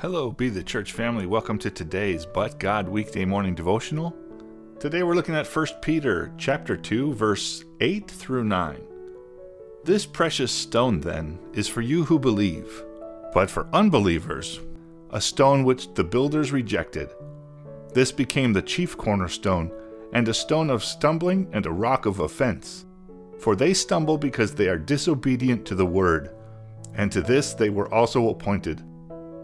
Hello, Be the Church family. Welcome to today's But God weekday morning devotional. Today we're looking at 1 Peter chapter 2 verse 8 through 9. This precious stone then is for you who believe, but for unbelievers a stone which the builders rejected. This became the chief cornerstone and a stone of stumbling and a rock of offense. For they stumble because they are disobedient to the word, and to this they were also appointed.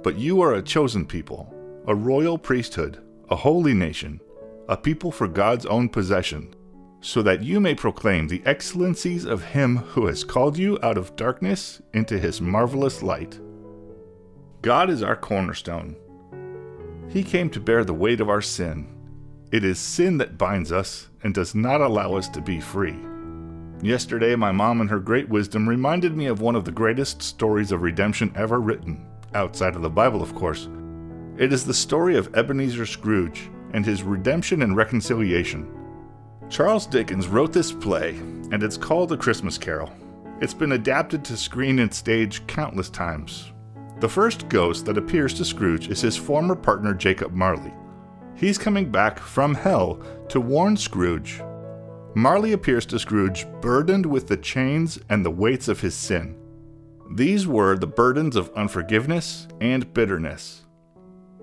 But you are a chosen people, a royal priesthood, a holy nation, a people for God's own possession, so that you may proclaim the excellencies of Him who has called you out of darkness into His marvelous light. God is our cornerstone. He came to bear the weight of our sin. It is sin that binds us and does not allow us to be free. Yesterday, my mom, in her great wisdom, reminded me of one of the greatest stories of redemption ever written outside of the Bible, of course. It is the story of Ebenezer Scrooge and his redemption and reconciliation. Charles Dickens wrote this play, and it's called A Christmas Carol. It's been adapted to screen and stage countless times. The first ghost that appears to Scrooge is his former partner Jacob Marley. He's coming back from hell to warn Scrooge. Marley appears to Scrooge burdened with the chains and the weights of his sin. These were the burdens of unforgiveness and bitterness.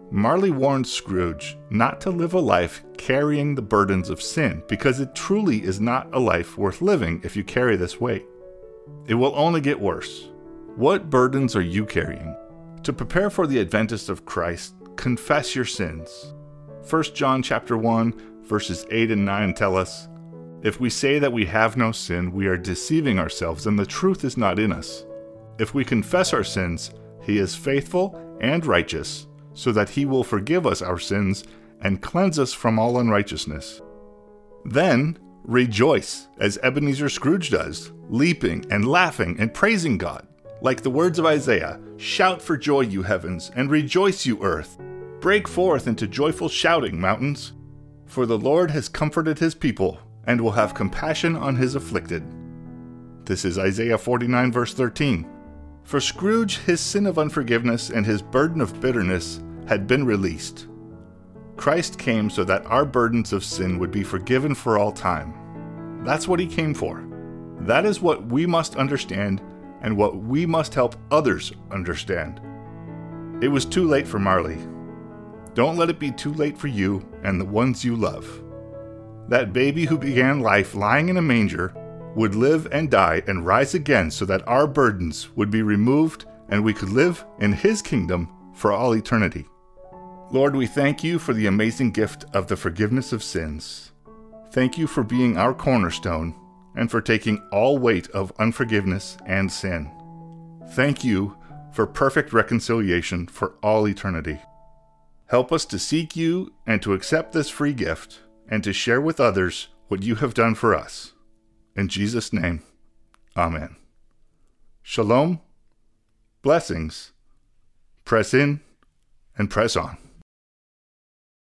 Marley warned Scrooge not to live a life carrying the burdens of sin, because it truly is not a life worth living if you carry this weight. It will only get worse. What burdens are you carrying? To prepare for the adventist of Christ, confess your sins. 1 John chapter 1 verses 8 and 9 tell us, if we say that we have no sin, we are deceiving ourselves and the truth is not in us. If we confess our sins, he is faithful and righteous, so that he will forgive us our sins and cleanse us from all unrighteousness. Then rejoice, as Ebenezer Scrooge does, leaping and laughing and praising God. Like the words of Isaiah Shout for joy, you heavens, and rejoice, you earth. Break forth into joyful shouting, mountains. For the Lord has comforted his people, and will have compassion on his afflicted. This is Isaiah 49, verse 13. For Scrooge, his sin of unforgiveness and his burden of bitterness had been released. Christ came so that our burdens of sin would be forgiven for all time. That's what he came for. That is what we must understand and what we must help others understand. It was too late for Marley. Don't let it be too late for you and the ones you love. That baby who began life lying in a manger would live and die and rise again so that our burdens would be removed and we could live in His kingdom for all eternity. Lord, we thank you for the amazing gift of the forgiveness of sins. Thank you for being our cornerstone and for taking all weight of unforgiveness and sin. Thank you for perfect reconciliation for all eternity. Help us to seek you and to accept this free gift and to share with others what you have done for us. In Jesus' name, Amen. Shalom, blessings, press in, and press on.